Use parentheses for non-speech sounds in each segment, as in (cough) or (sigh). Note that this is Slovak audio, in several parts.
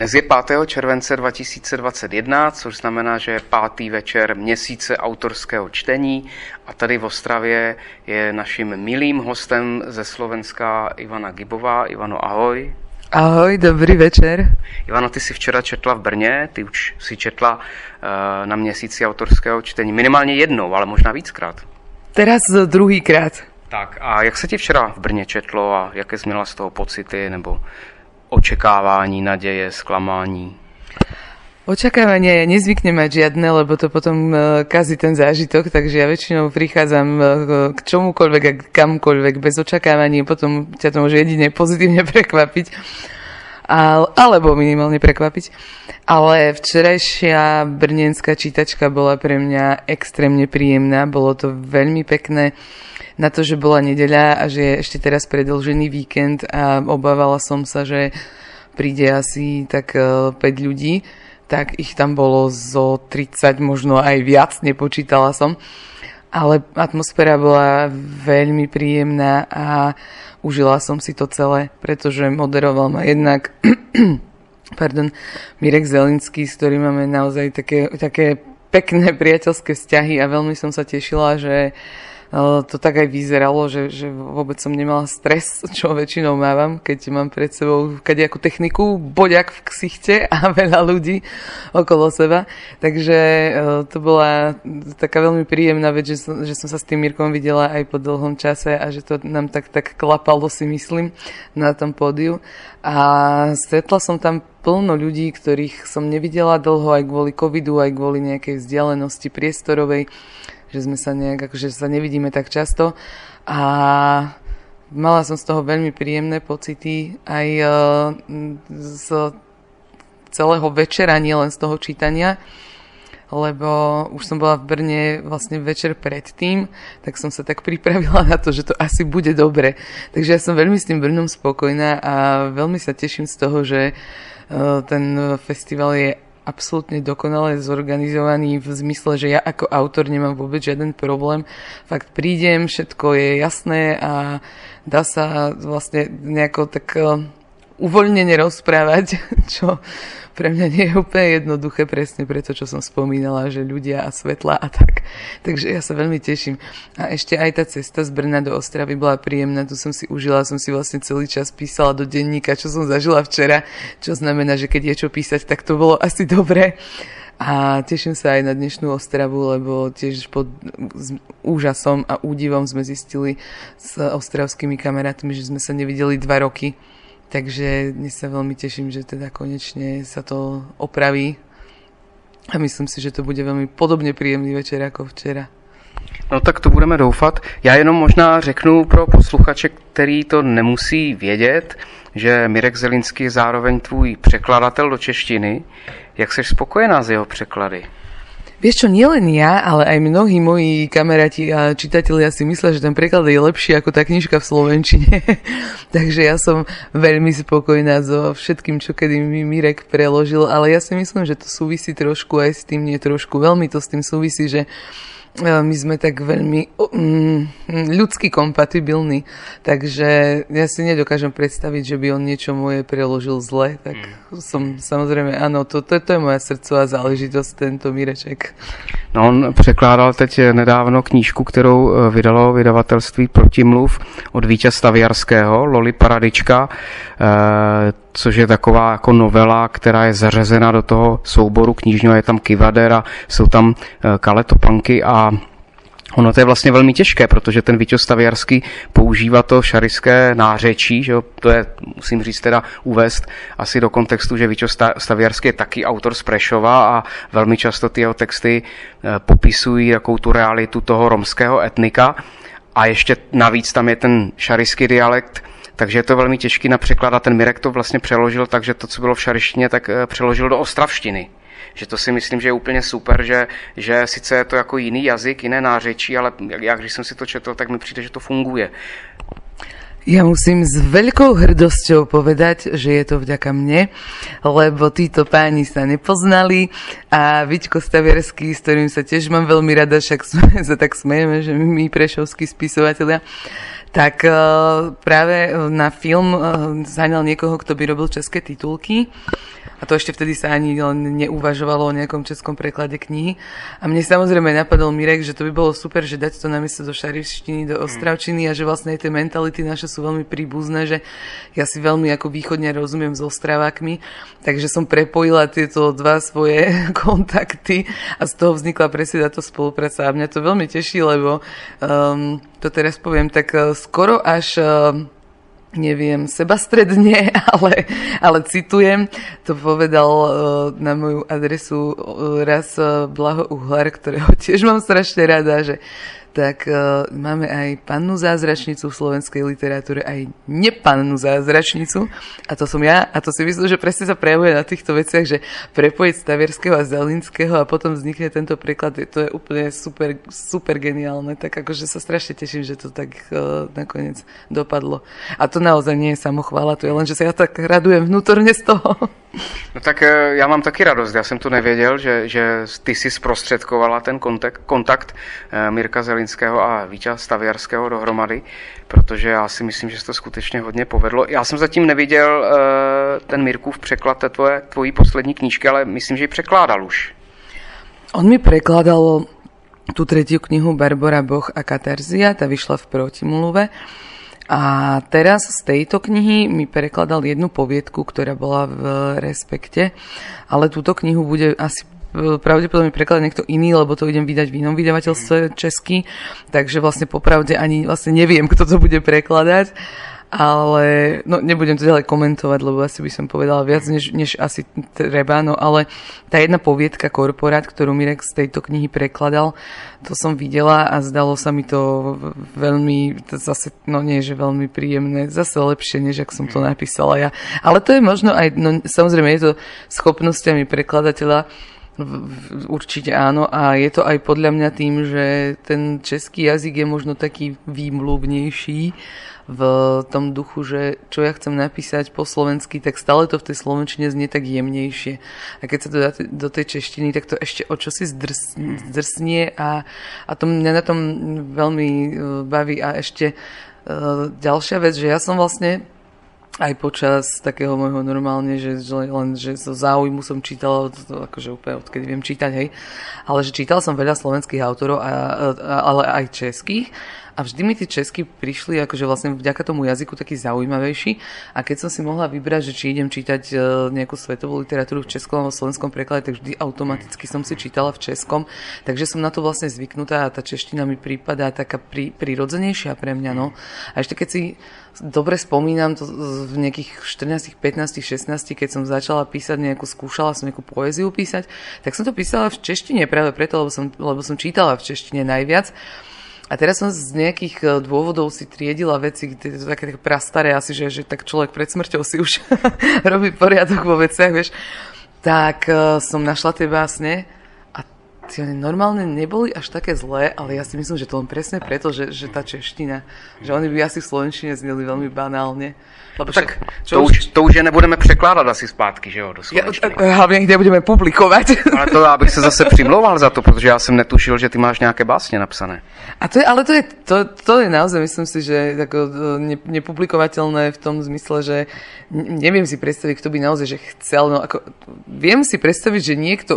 Dnes je 5. července 2021, což znamená, že je pátý večer měsíce autorského čtení a tady v Ostravě je naším milým hostem ze Slovenska Ivana Gibová. Ivano, ahoj. Ahoj, dobrý večer. Ivano, ty si včera četla v Brně, ty už si četla uh, na měsíci autorského čtení minimálně jednou, ale možná víckrát. Teraz druhýkrát. Tak a jak se ti včera v Brně četlo a jaké jsi měla z toho pocity nebo očekávání, naděje, sklamání? Očakávania ja nezvyknem mať žiadne, lebo to potom e, kazí ten zážitok, takže ja väčšinou prichádzam e, k čomukoľvek a kamkoľvek bez očakávaní, potom ťa to môže jedine pozitívne (laughs) prekvapiť, alebo minimálne prekvapiť. Ale včerajšia brnenská čítačka bola pre mňa extrémne príjemná, bolo to veľmi pekné na to, že bola nedeľa a že je ešte teraz predlžený víkend a obávala som sa, že príde asi tak 5 e, ľudí, tak ich tam bolo zo 30, možno aj viac, nepočítala som. Ale atmosféra bola veľmi príjemná a užila som si to celé, pretože moderoval ma jednak (clears throat) pardon, Mirek Zelinský, s ktorým máme naozaj také, také pekné priateľské vzťahy a veľmi som sa tešila, že uh, to tak aj vyzeralo, že, že vôbec som nemala stres, (laughs) čo väčšinou mávam, keď mám pred sebou kadejakú techniku, boďak v ksichte a (laughs) veľa ľudí okolo seba. Takže to bola taká veľmi príjemná vec, že som, že som sa s tým Mirkom videla aj po dlhom čase a že to nám tak, tak klapalo si myslím na tom pódiu. A stretla som tam plno ľudí, ktorých som nevidela dlho aj kvôli covidu, aj kvôli nejakej vzdialenosti priestorovej že sme sa nejak, akože sa nevidíme tak často a mala som z toho veľmi príjemné pocity aj uh, z celého večera, nie len z toho čítania, lebo už som bola v Brne vlastne večer predtým, tak som sa tak pripravila na to, že to asi bude dobre. Takže ja som veľmi s tým Brnom spokojná a veľmi sa teším z toho, že uh, ten festival je absolútne dokonale zorganizovaný v zmysle, že ja ako autor nemám vôbec žiaden problém. Fakt prídem, všetko je jasné a dá sa vlastne nejako tak eh, uvoľnene rozprávať, (laughs) čo pre mňa nie je úplne jednoduché, presne preto, čo som spomínala, že ľudia a svetla a tak. Takže ja sa veľmi teším. A ešte aj tá cesta z Brna do Ostravy bola príjemná, tu som si užila, som si vlastne celý čas písala do denníka, čo som zažila včera, čo znamená, že keď je čo písať, tak to bolo asi dobre. A teším sa aj na dnešnú Ostravu, lebo tiež pod úžasom a údivom sme zistili s ostravskými kamarátmi, že sme sa nevideli dva roky Takže dnes sa veľmi teším, že teda konečne sa to opraví a myslím si, že to bude velmi podobně příjemný večer jako včera. No tak to budeme doufat. Já jenom možná řeknu pro posluchače, který to nemusí vědět, že Mirek Zelinský je zároveň tvůj překladatel do češtiny. Jak jsi spokojená s jeho překlady? Vieš čo, nielen ja, ale aj mnohí moji kamaráti a čitatelia si myslia, že ten preklad je lepší ako tá knižka v Slovenčine. (laughs) Takže ja som veľmi spokojná so všetkým, čo kedy mi Mirek preložil, ale ja si myslím, že to súvisí trošku aj s tým, nie trošku, veľmi to s tým súvisí, že my sme tak veľmi mm, ľudsky kompatibilní, takže ja si nedokážem predstaviť, že by on niečo moje preložil zle, tak mm. som samozrejme, áno, to, to, to je moja srdcová záležitosť, tento Mireček. No on překládal teď nedávno knížku, kterou eh, vydalo vydavatelství Protimluv od vítězstva Viarského, Loli Paradička, eh, což je taková jako novela, která je zařazena do toho souboru knižního, je tam Kivader a jsou tam eh, kaletopanky a Ono to je vlastně velmi těžké, protože ten Víťo Staviarský používá to šariské nářečí, že jo? to je, musím říct teda uvést asi do kontextu, že Víťo Staviarský je taky autor z Prešova a velmi často ty jeho texty eh, popisují jakou tu realitu toho romského etnika a ještě navíc tam je ten šariský dialekt, takže je to velmi těžký na překlad a ten Mirek to vlastně přeložil, takže to, co bylo v šarištině, tak eh, přeložil do ostravštiny. Že to si myslím, že je úplně super, že, že sice je to jako jiný jazyk, jiné nářečí, ale já když jsem si to četl, tak mi přijde, že to funguje. Ja musím s veľkou hrdosťou povedať, že je to vďaka mne, lebo títo páni sa nepoznali a Viťko Stavierský, s ktorým sa tiež mám veľmi rada, však sme (laughs) sa tak smejeme, že my prešovskí spisovatelia, tak uh, práve na film uh, zaňal niekoho, kto by robil české titulky A to ešte vtedy sa ani len neuvažovalo o nejakom českom preklade knihy. A mne samozrejme napadol Mirek, že to by bolo super, že dať to namiesto do šarištiny, do ostravčiny a že vlastne aj tie mentality naše sú veľmi príbuzné, že ja si veľmi ako východne rozumiem s ostravakmi, takže som prepojila tieto dva svoje (laughs) kontakty a z toho vznikla presne táto spolupráca. A mňa to veľmi teší, lebo um, to teraz poviem tak uh, skoro až uh, neviem, sebastredne, (laughs) ale, ale citujem, to povedal uh, na moju adresu uh, raz uh, Blaho Uhlar, ktorého (laughs) tiež mám strašne rada, že tak uh, máme aj pannu zázračnicu v slovenskej literatúre, aj nepannu zázračnicu. A to som ja. A to si myslím, že presne sa prejavuje na týchto veciach, že prepojiť Stavierského a Zelinského a potom vznikne tento preklad. To je úplne super, super geniálne. Tak akože sa strašne teším, že to tak uh, nakoniec dopadlo. A to naozaj nie je samochvála, to je len, že sa ja tak radujem vnútorne z toho. No tak e, já mám taky radost, já jsem tu nevěděl, že, že ty si zprostředkovala ten kontakt, kontakt Mirka Zelinského a Víťa Staviarského dohromady, protože já si myslím, že se to skutečně hodně povedlo. Já jsem zatím neviděl e, ten Mirkův překlad té tvoje, tvojí poslední knížky, ale myslím, že ji překládal už. On mi prekladal tú tretiu knihu Barbara Boh a Katarzia, tá vyšla v protimluve. A teraz z tejto knihy mi prekladal jednu poviedku, ktorá bola v Respekte, ale túto knihu bude asi pravdepodobne prekladať niekto iný, lebo to idem vydať v inom vydavateľstve česky, takže vlastne popravde ani vlastne neviem, kto to bude prekladať ale no, nebudem to ďalej komentovať, lebo asi by som povedala viac, než, než asi treba, no ale tá jedna poviedka Korporát, ktorú Mirek z tejto knihy prekladal, to som videla a zdalo sa mi to veľmi, to zase, no nie, že veľmi príjemné, zase lepšie, než ak som to napísala ja. Ale to je možno aj, no samozrejme je to schopnosťami prekladateľa, Určite áno a je to aj podľa mňa tým, že ten český jazyk je možno taký výmluvnejší v tom duchu, že čo ja chcem napísať po slovensky, tak stále to v tej slovenčine znie tak jemnejšie. A keď sa to dá do tej češtiny, tak to ešte o čosi zdrs, zdrsnie a, a to mňa na tom veľmi e, baví. A ešte uh, ďalšia vec, že ja som vlastne aj počas takého môjho normálne, že, že len že zo záujmu som čítala, to, akože úplne odkedy viem čítať, hej, ale že čítal som veľa slovenských autorov, a, a, ale aj českých a vždy mi tie česky prišli akože vlastne vďaka tomu jazyku taký zaujímavejší. A keď som si mohla vybrať, že či idem čítať e, nejakú svetovú literatúru v českom alebo slovenskom preklade, tak vždy automaticky som si čítala v českom. Takže som na to vlastne zvyknutá a tá čeština mi prípada taká pri, prirodzenejšia pre mňa. No. A ešte keď si dobre spomínam to v nejakých 14, 15, 16, keď som začala písať nejakú, skúšala som nejakú poéziu písať, tak som to písala v češtine práve preto, lebo som, lebo som čítala v češtine najviac. A teraz som z nejakých e, dôvodov si triedila veci, kde to také, také prastaré asi, že, že tak človek pred smrťou si už (laughs) robí poriadok vo veciach, vieš. Tak uh, som našla tie básne tie normálne neboli až také zlé, ale ja si myslím, že to len presne preto, že, že tá čeština, že oni by asi v slovenčine zneli veľmi banálne. Lebo tak to, už, to už je nebudeme překládat asi zpátky, že jo, do ja, Hlavně kde budeme publikovat. (laughs) Ale to já bych se zase přimlouval za to, protože já jsem netušil, že ty máš nějaké básně napsané. A to je, ale to je, to, to je naozaj, myslím si, že tako, ne, nepublikovateľné v tom zmysle, že neviem si predstaviť, kto by naozaj že chcel. No, ako, viem si predstaviť, že niekto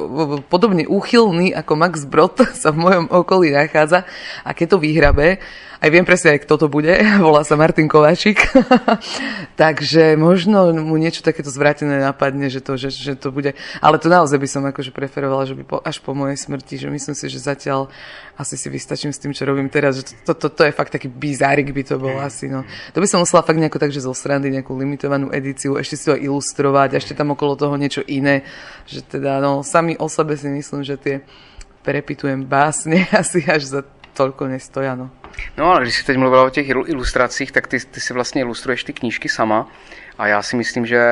podobne úchylný ako Max Brod (laughs) sa v mojom okolí nachádza a keď to vyhrabe, aj viem presne, aj kto to bude, (laughs) volá sa Martin Kováčik. (laughs) Takže možno mu niečo takéto zvrátené napadne, že to, že, že to bude. Ale to naozaj by som akože preferovala, že by po, až po mojej smrti, že myslím si, že zatiaľ asi si vystačím s tým, čo robím teraz, že to, to, to, to je fakt taký bizárik by to bol mm. asi. No. To by som musela fakt nejako tak, že zo strany nejakú limitovanú edíciu, ešte si to ilustrovať, ešte tam okolo toho niečo iné, že teda no, sami o sebe si myslím, že tie prepitujem básne (laughs) asi až za toľko nestoja. No. No ale když jsi teď mluvila o těch ilustracích, tak ty, ty si vlastně ilustruješ ty knížky sama a já si myslím, že,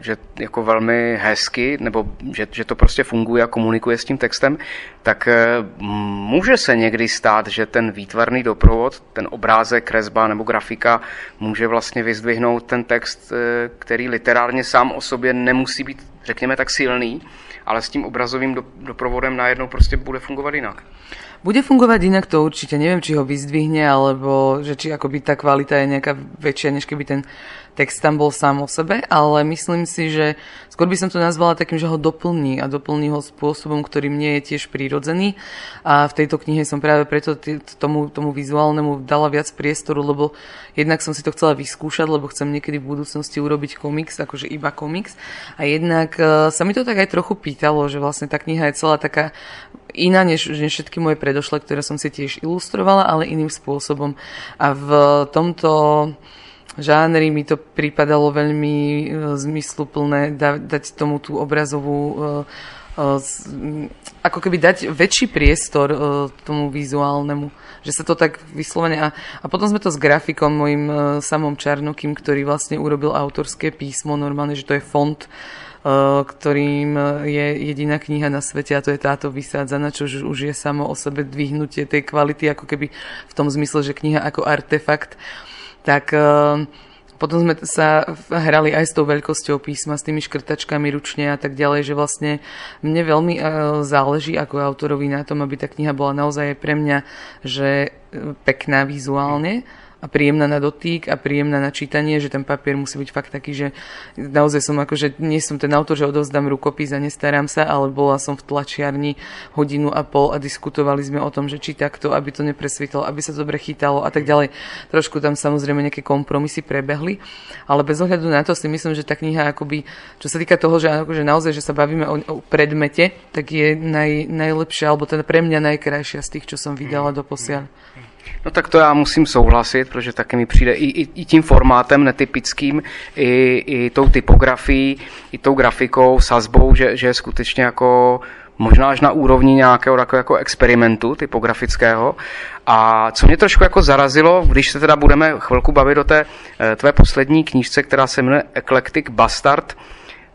že jako velmi hezky, nebo že, že to prostě funguje a komunikuje s tím textem, tak eh, může se někdy stát, že ten výtvarný doprovod, ten obrázek, kresba nebo grafika může vlastně vyzdvihnout ten text, eh, který literárně sám o sobě nemusí být, řekněme tak silný, ale s tím obrazovým doprovodem najednou prostě bude fungovat jinak. Bude fungovať inak to určite, neviem, či ho vyzdvihne, alebo že či akoby tá kvalita je nejaká väčšia, než keby ten text tam bol sám o sebe, ale myslím si, že skôr by som to nazvala takým, že ho doplní a doplní ho spôsobom, ktorý mne je tiež prírodzený a v tejto knihe som práve preto tomu, tomu vizuálnemu dala viac priestoru, lebo jednak som si to chcela vyskúšať, lebo chcem niekedy v budúcnosti urobiť komiks, akože iba komiks a jednak e, sa mi to tak aj trochu pýtalo, že vlastne tá kniha je celá taká iná než, než všetky moje predošle, ktoré som si tiež ilustrovala, ale iným spôsobom. A v tomto žánri mi to prípadalo veľmi uh, zmysluplné da, dať tomu tú obrazovú uh, ako keby dať väčší priestor tomu vizuálnemu, že sa to tak vyslovene a, a potom sme to s grafikom mojim samom Čarnokým, ktorý vlastne urobil autorské písmo, normálne, že to je font ktorým je jediná kniha na svete a to je táto vysádzaná, čo už je samo o sebe dvihnutie tej kvality, ako keby v tom zmysle, že kniha ako artefakt tak eh, potom sme sa hrali aj s tou veľkosťou písma, s tými škrtačkami ručne a tak ďalej, že vlastne mne veľmi eh, záleží ako autorovi na tom, aby tá kniha bola naozaj pre mňa že eh, pekná vizuálne a príjemná na dotýk a príjemná na čítanie, že ten papier musí byť fakt taký, že naozaj som ako, že nie som ten autor, že odovzdám rukopis a nestarám sa, ale bola som v tlačiarni hodinu a pol a diskutovali sme o tom, že či takto, aby to nepresvítalo, aby sa dobre chytalo a tak ďalej. Trošku tam samozrejme nejaké kompromisy prebehli, ale bez ohľadu na to si myslím, že tá kniha akoby, čo sa týka toho, že akože naozaj, že sa bavíme o, o predmete, tak je naj, najlepšia, alebo teda pre mňa najkrajšia z tých, čo som vydala do posiaľ. No tak to já musím souhlasit, protože taky mi přijde i, i, i tím formátem netypickým, i, i tou typografií, i tou grafikou, sazbou, že, že je skutečně jako možná až na úrovni nějakého takového jako experimentu typografického. A co mě trošku jako zarazilo, když se teda budeme chvilku bavit o té eh, tvé poslední knížce, která se jmenuje Eclectic Bastard,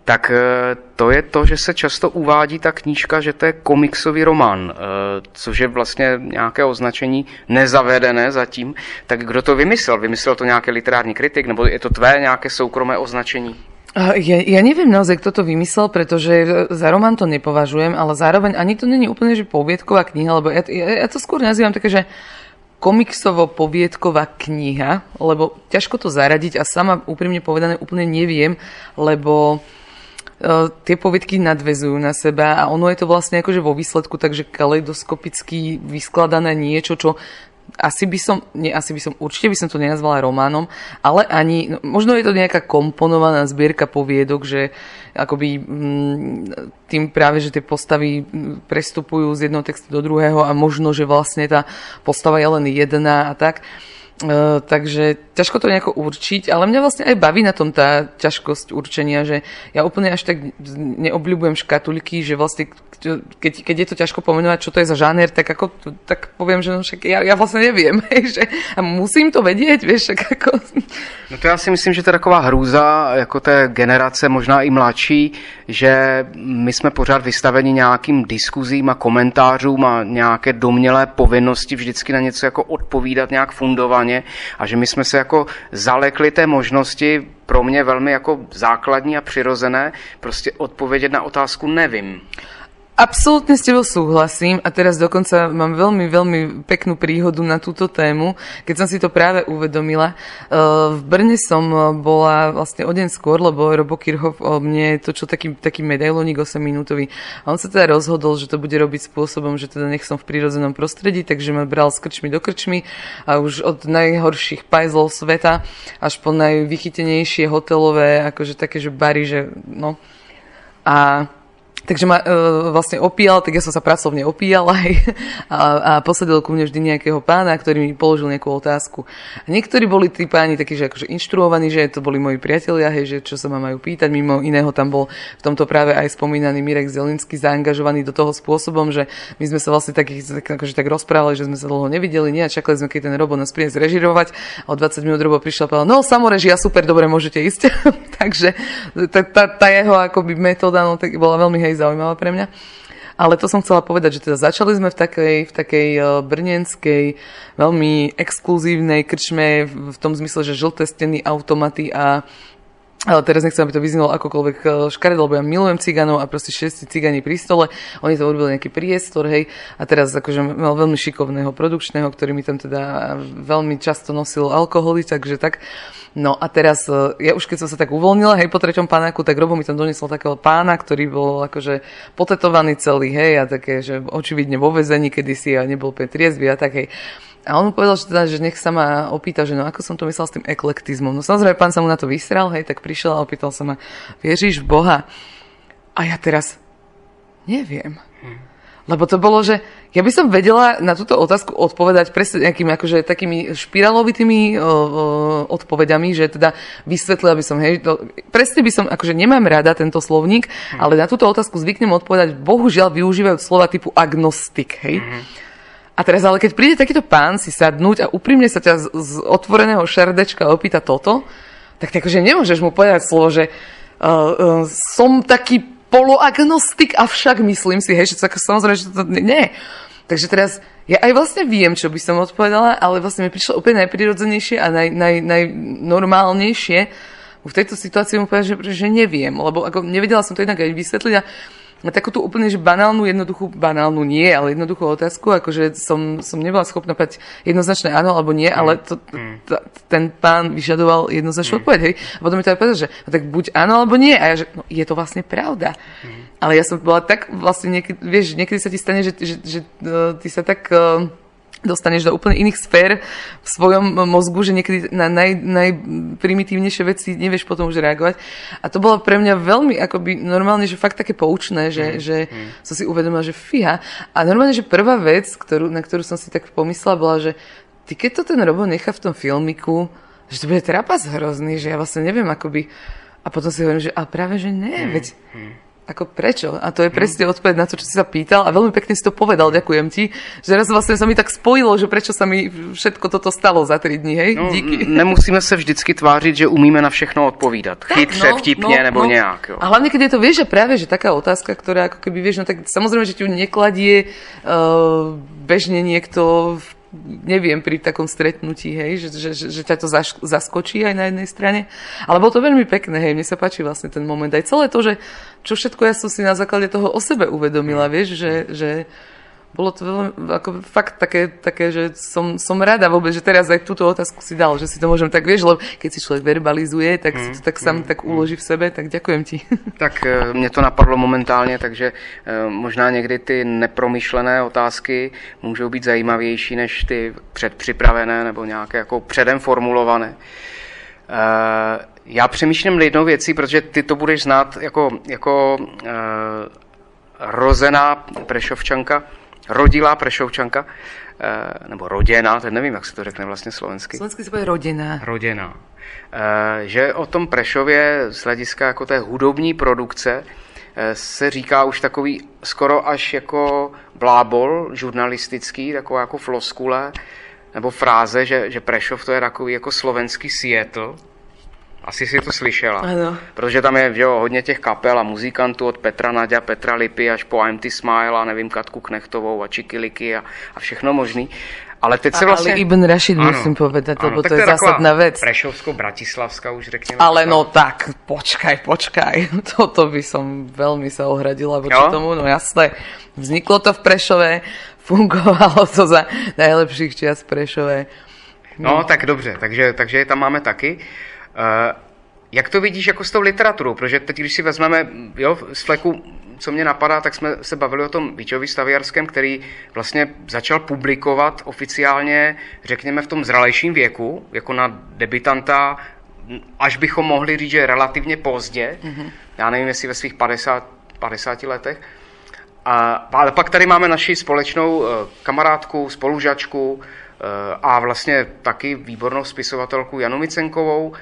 tak eh, to je to, že se často uvádí ta knížka, že to je komiksový román, eh, což je vlastně nějaké označení nezavedené zatím. Tak kdo to vymyslel? Vymyslel to nějaký literární kritik, nebo je to tvé nějaké soukromé označení? Ja, ja neviem naozaj, kto to vymyslel, pretože za román to nepovažujem, ale zároveň ani to není úplne, že poviedková kniha, lebo ja, ja, ja to skôr nazývam také, že komiksovo-poviedková kniha, lebo ťažko to zaradiť a sama úprimne povedané úplne neviem, lebo E, tie poviedky nadvezujú na seba a ono je to vlastne akože vo výsledku takže kaleidoskopicky vyskladané niečo, čo asi by som, nie, asi by som, určite by som to nenazvala románom, ale ani, no, možno je to nejaká komponovaná zbierka poviedok, že akoby mm, tým práve, že tie postavy prestupujú z jedného textu do druhého a možno, že vlastne tá postava je len jedna a tak. Uh, takže ťažko to nejako určiť, ale mňa vlastne aj baví na tom tá ťažkosť určenia, že ja úplne až tak neobľúbujem škatulky, že vlastne keď, keď je to ťažko pomenovať, čo to je za žáner, tak ako, tak poviem, že no však ja, ja vlastne neviem, (laughs) že a musím to vedieť, vieš, tak ako... No to já si myslím, že to je taková hrůza jako té generace, možná i mladší, že my jsme pořád vystaveni nějakým diskuzím a komentářům a nějaké domělé povinnosti vždycky na něco jako odpovídat nějak fundovaně a že my jsme se jako zalekli té možnosti pro mě velmi jako základní a přirozené prostě odpovědět na otázku nevím. Absolútne s tebou súhlasím a teraz dokonca mám veľmi, veľmi peknú príhodu na túto tému, keď som si to práve uvedomila. Uh, v Brne som bola vlastne o deň skôr, lebo Robo Kirchhoff o mne točil taký, taký medailónik 8 minútový a on sa teda rozhodol, že to bude robiť spôsobom, že teda nech som v prírodzenom prostredí, takže ma bral s krčmi do krčmy a už od najhorších pajzlov sveta až po najvychytenejšie hotelové, akože také, že bary, že no. A Takže ma e, vlastne opíjal, tak ja som sa pracovne opíjal aj a, a posadil ku mne vždy nejakého pána, ktorý mi položil nejakú otázku. A niektorí boli tí páni takí, že akože inštruovaní, že to boli moji priatelia, hej, že čo sa ma majú pýtať. Mimo iného tam bol v tomto práve aj spomínaný Mirek Zelinsky zaangažovaný do toho spôsobom, že my sme sa vlastne tak, tak, akože tak rozprávali, že sme sa dlho nevideli, nie a čakali sme, keď ten Robo nás príde zrežirovať a o 20 minút Robo prišiel a povedal, no samorežia, super, dobre, môžete ísť. (laughs) Takže tá, tá, tá, jeho akoby metóda no, tak bola veľmi hej, zaujímavá pre mňa. Ale to som chcela povedať, že teda začali sme v takej, v takej e, brnenskej, veľmi exkluzívnej krčme v tom zmysle, že žlté steny, automaty a ale teraz nechcem, aby to vyznelo akokoľvek eh, škaredo, lebo ja milujem ciganov a proste všetci cigani pri stole, oni to urobili nejaký priestor, hej, a teraz akože mal veľmi šikovného produkčného, ktorý mi tam teda veľmi často nosil alkoholy, takže tak. No a teraz, eh, ja už keď som sa tak uvoľnila, hej, po treťom pánaku, tak Robo mi tam doniesol takého pána, ktorý bol akože potetovaný celý, hej, a také, že očividne vo vezení kedysi a nebol úplne triezvy a tak, hej. A on mu povedal, že, teda, že nech sa ma opýta, že no ako som to myslel s tým eklektizmom. No samozrejme, pán sa mu na to vysral, hej, tak prišiel a opýtal sa ma, vieříš v Boha? A ja teraz neviem. Hm. Lebo to bolo, že ja by som vedela na túto otázku odpovedať presne nejakými akože takými špirálovitými o, odpovediami, že teda vysvetlila by som, hej, to, presne by som, akože nemám rada tento slovník, hm. ale na túto otázku zvyknem odpovedať, bohužiaľ využívajú slova typu agnostik, hej. Hm. A teraz ale keď príde takýto pán si sadnúť a úprimne sa ťa z, z otvoreného šerdečka opýta toto, tak akože nemôžeš mu povedať slovo, že uh, uh, som taký poloagnostik, avšak myslím si, hej, že to samozrejme, že to nie. Takže teraz ja aj vlastne viem, čo by som odpovedala, ale vlastne mi prišlo úplne najprirodzenejšie a naj, naj, najnormálnejšie v tejto situácii mu povedať, že, že neviem, lebo ako nevedela som to inak aj vysvetliť a na takú tú úplne že banálnu, jednoduchú, banálnu nie, ale jednoduchú otázku, akože som, som nebola schopná povedať jednoznačné áno alebo nie, mm. ale to, mm. t, ten pán vyžadoval jednoznačnú mm. odpoveď, hej. A potom mi to aj povedal, že no, tak buď áno alebo nie. A ja, že no, je to vlastne pravda. Mm. Ale ja som bola tak vlastne niekedy, vieš, niekedy sa ti stane, že, že, že, uh, ty sa tak... Uh, dostaneš do úplne iných sfér v svojom mozgu, že niekedy na naj, najprimitívnejšie veci nevieš potom už reagovať. A to bolo pre mňa veľmi akoby normálne, že fakt také poučné, že, mm. že mm. som si uvedomila, že fíha. A normálne, že prvá vec, ktorú, na ktorú som si tak pomyslela, bola, že ty keď to ten Robo nechá v tom filmiku, že to bude trapas hrozný, že ja vlastne neviem, akoby... A potom si hovorím, že a práve, že nie, mm. veď... Mm ako prečo? A to je presne odpoveď na to, čo si sa pýtal a veľmi pekne si to povedal, ďakujem ti. Že raz vlastne sa mi tak spojilo, že prečo sa mi všetko toto stalo za 3 dny, hej? No, Díky. Nemusíme se vždycky tvářit, že umíme na všechno odpovídat. Tak, Chytře, no, vtipne no, nebo no. nejak. Jo. A hlavne, keď je to, vieš, že práve, že taká otázka, ktorá ako keby, vieš, no tak samozrejme, že ti ju nekladie uh, bežne niekto v neviem, pri takom stretnutí, hej, že, že, že, že ťa to zaš, zaskočí aj na jednej strane. Ale bolo to veľmi pekné, hej, mne sa páči vlastne ten moment. Aj celé to, že čo všetko ja som si na základe toho o sebe uvedomila, vieš, že, že bolo to veľmi, ako fakt také, také že som, som rada vôbec, že teraz aj túto otázku si dal, že si to môžem tak, vieš, lebo keď si človek verbalizuje, tak si to tak sám mm, tak uloží v sebe, tak ďakujem ti. (laughs) Tak e, mě to napadlo momentálně, takže e, možná někdy ty nepromyšlené otázky můžou být zajímavější než ty předpřipravené nebo nějaké jako předem formulované. E, já přemýšlím jednou věcí, protože ty to budeš znát jako, jako rozená prešovčanka, rodilá Prešovčanka, eh, nebo roděná, teď nevím, jak se to řekne vlastně slovensky. Slovensky se bude roděná. Roděná. Eh, že o tom Prešově z hlediska jako té hudobní produkce eh, se říká už takový skoro až jako blábol žurnalistický, taková jako floskule, nebo fráze, že, že Prešov to je takový jako slovenský Seattle, asi si to slyšela. Ano. Protože tam je jo, hodně těch kapel a muzikantů od Petra Nadia, Petra Lipy až po I'm Smile a nevím Katku Knechtovou a Čikiliky a, a všechno možný. Ale teď se vlastně... Ale Ibn Rashid ano, musím povedať, ano, lebo to je zásadná vec. Prešovsko-Bratislavská už řekněme. Ale no tak, počkaj, počkaj. (laughs) Toto by som veľmi sa ohradila voči jo? tomu, no jasné. Vzniklo to v Prešove, (laughs) fungovalo to za najlepších čias v Prešove. No, no tak dobře, takže, takže tam máme taky. Eh, jak to vidíš jako s tou literaturou? Protože teď, když si vezmeme jo, z fleku, co mě napadá, tak jsme se bavili o tom Víčovi Staviarském, který vlastně začal publikovat oficiálně, řekněme, v tom zralejším věku, jako na debitanta, až bychom mohli říct, že relativně pozdě. Mm-hmm. Já nevím, jestli ve svých 50, 50 letech. A, ale pak tady máme naši společnou eh, kamarádku, spolužačku eh, a vlastně taky výbornou spisovatelku Janu Micenkovou,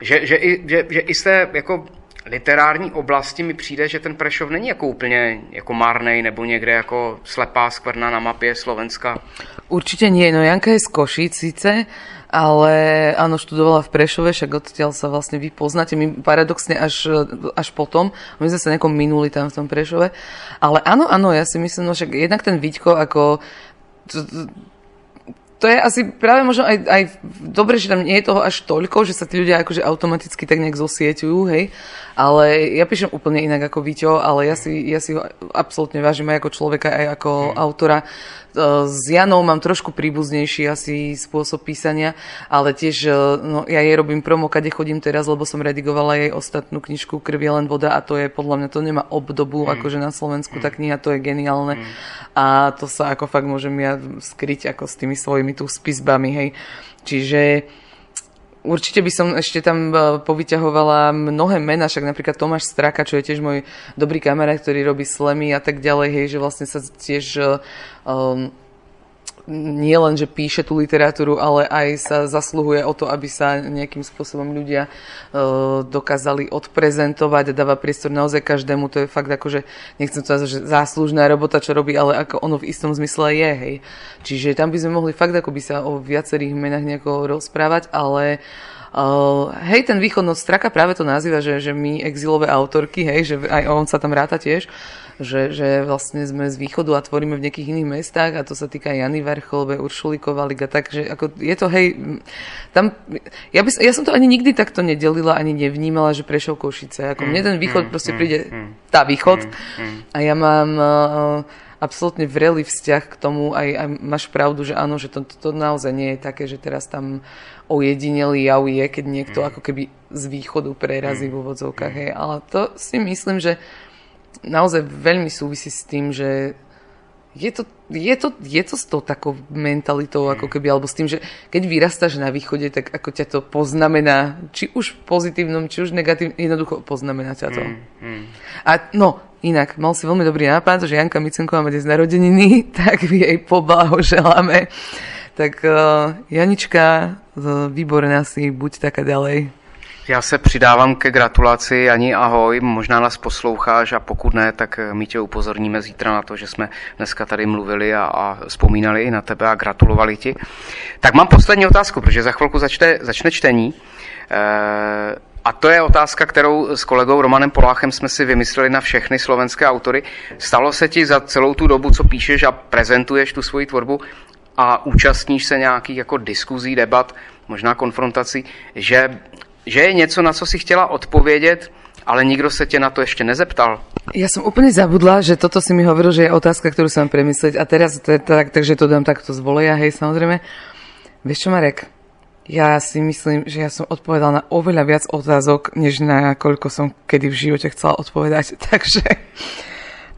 že, že, i, že, že i z té jako literární oblasti mi přijde, že ten Prešov není jako úplně jako marnej nebo někde jako slepá skvrna na mapě Slovenska. Určite nie, no Janka je z Košic síce, ale áno, študovala v Prešove, však odtiaľ sa vlastne vy poznáte, my paradoxne až, až potom, my sme sa nejakom minuli tam v tom Prešove, ale áno, áno, ja si myslím, no však jednak ten Víťko ako to je asi práve možno aj, aj dobre, že tam nie je toho až toľko, že sa tí ľudia akože automaticky tak nejak zosieťujú, hej. Ale ja píšem úplne inak ako Víťo, ale ja si, ja si ho absolútne vážim aj ako človeka, aj ako mm. autora. E, s Janou mám trošku príbuznejší asi spôsob písania, ale tiež e, no, ja jej robím promo, kade chodím teraz, lebo som redigovala jej ostatnú knižku Krv je len voda a to je podľa mňa, to nemá obdobu, mm. akože na Slovensku tá kniha, to je geniálne. Mm. A to sa ako fakt môžem ja skryť ako s tými svojimi tu spisbami, hej. Čiže Určite by som ešte tam e, povyťahovala mnohé mená, však napríklad Tomáš Straka, čo je tiež môj dobrý kamarát, ktorý robí slemy a tak ďalej, hej, že vlastne sa tiež um, nie len, že píše tú literatúru, ale aj sa zasluhuje o to, aby sa nejakým spôsobom ľudia uh, dokázali odprezentovať, dáva priestor naozaj každému, to je fakt ako, že nechcem to že záslužná robota, čo robí, ale ako ono v istom zmysle je, hej. Čiže tam by sme mohli fakt ako by sa o viacerých menách nejako rozprávať, ale Uh, hej, ten východnosť straka práve to nazýva, že, že my exilové autorky, hej, že aj on sa tam ráta tiež, že, že vlastne sme z východu a tvoríme v nejakých iných mestách a to sa týka Jany Vercholbe, Uršuly Kovalik a tak, že ako je to, hej, tam, ja, by, ja som to ani nikdy takto nedelila, ani nevnímala, že prešiel Košice. Ako mne ten východ mm, proste mm, príde, mm, tá východ a ja mám uh, absolútne vrelý vzťah k tomu, aj, aj máš pravdu, že áno, že to, to, to naozaj nie je také, že teraz tam ojedinelý jav je, keď niekto ako keby z východu prerazí v úvodzovkách, hej, ale to si myslím, že naozaj veľmi súvisí s tým, že je to, je, to, je to s tou takou mentalitou, ako keby, alebo s tým, že keď vyrastáš na východe, tak ako ťa to poznamená, či už v pozitívnom, či už negatívnom, jednoducho poznamená ťa to. Mm, mm. A no, inak, mal si veľmi dobrý nápad, že Janka Micenková má dnes narodeniny, (laughs) tak jej poblahoželáme. Tak uh, Janička, výborná si, buď taká ďalej. Já se přidávám ke gratulaci, Ani ahoj, možná nás posloucháš a pokud ne, tak my tě upozorníme zítra na to, že jsme dneska tady mluvili a, a vzpomínali na tebe a gratulovali ti. Tak mám poslední otázku, protože za chvilku začne, začne čtení. E, a to je otázka, kterou s kolegou Romanem Poláchem jsme si vymysleli na všechny slovenské autory. Stalo se ti za celou tu dobu, co píšeš a prezentuješ tu svoji tvorbu a účastníš se nějakých jako diskuzí, debat, možná konfrontací, že že je něco, na co si chtěla odpovědět, ale nikdo se tě na to ještě nezeptal. Ja som úplne zabudla, že toto si mi hovoril, že je otázka, ktorú mám premyslieť a teraz tak, takže to dám takto z voleja, hej, samozrejme. Vieš čo, Marek? Ja si myslím, že ja som odpovedal na oveľa viac otázok, než na koľko som kedy v živote chcela odpovedať, (laughs) takže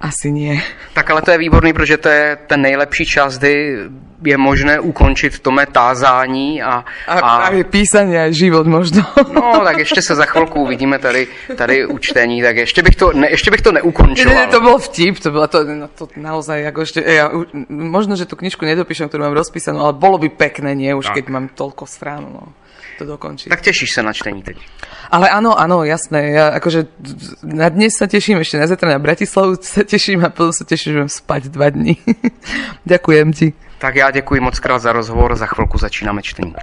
asi nie. Tak ale to je výborný, protože to je ten nejlepší čas, kdy je možné ukončit tome tázání a... A, a právě písanie a život možno. No, tak ještě se za chvilku uvidíme tady, tady učtení, tak ještě bych to, ne, ještě bych to neukončoval. Ne, to bol vtip, to bylo to, no, to naozaj, ako ešte, ja, možno, že tú knižku nedopíšem, ktorú mám rozpísanú, ale bolo by pekné, nie, už tak. keď mám toľko strán, no to dokončiť. Tak tešíš sa na čtení teď. Ale áno, áno, jasné. Ja akože na dnes sa teším, ešte na zajtra na Bratislavu sa teším a potom sa teším, že budem spať dva dní. (laughs) Ďakujem ti. Tak já děkuji moc krát za rozhovor, za chvilku začínáme čtení.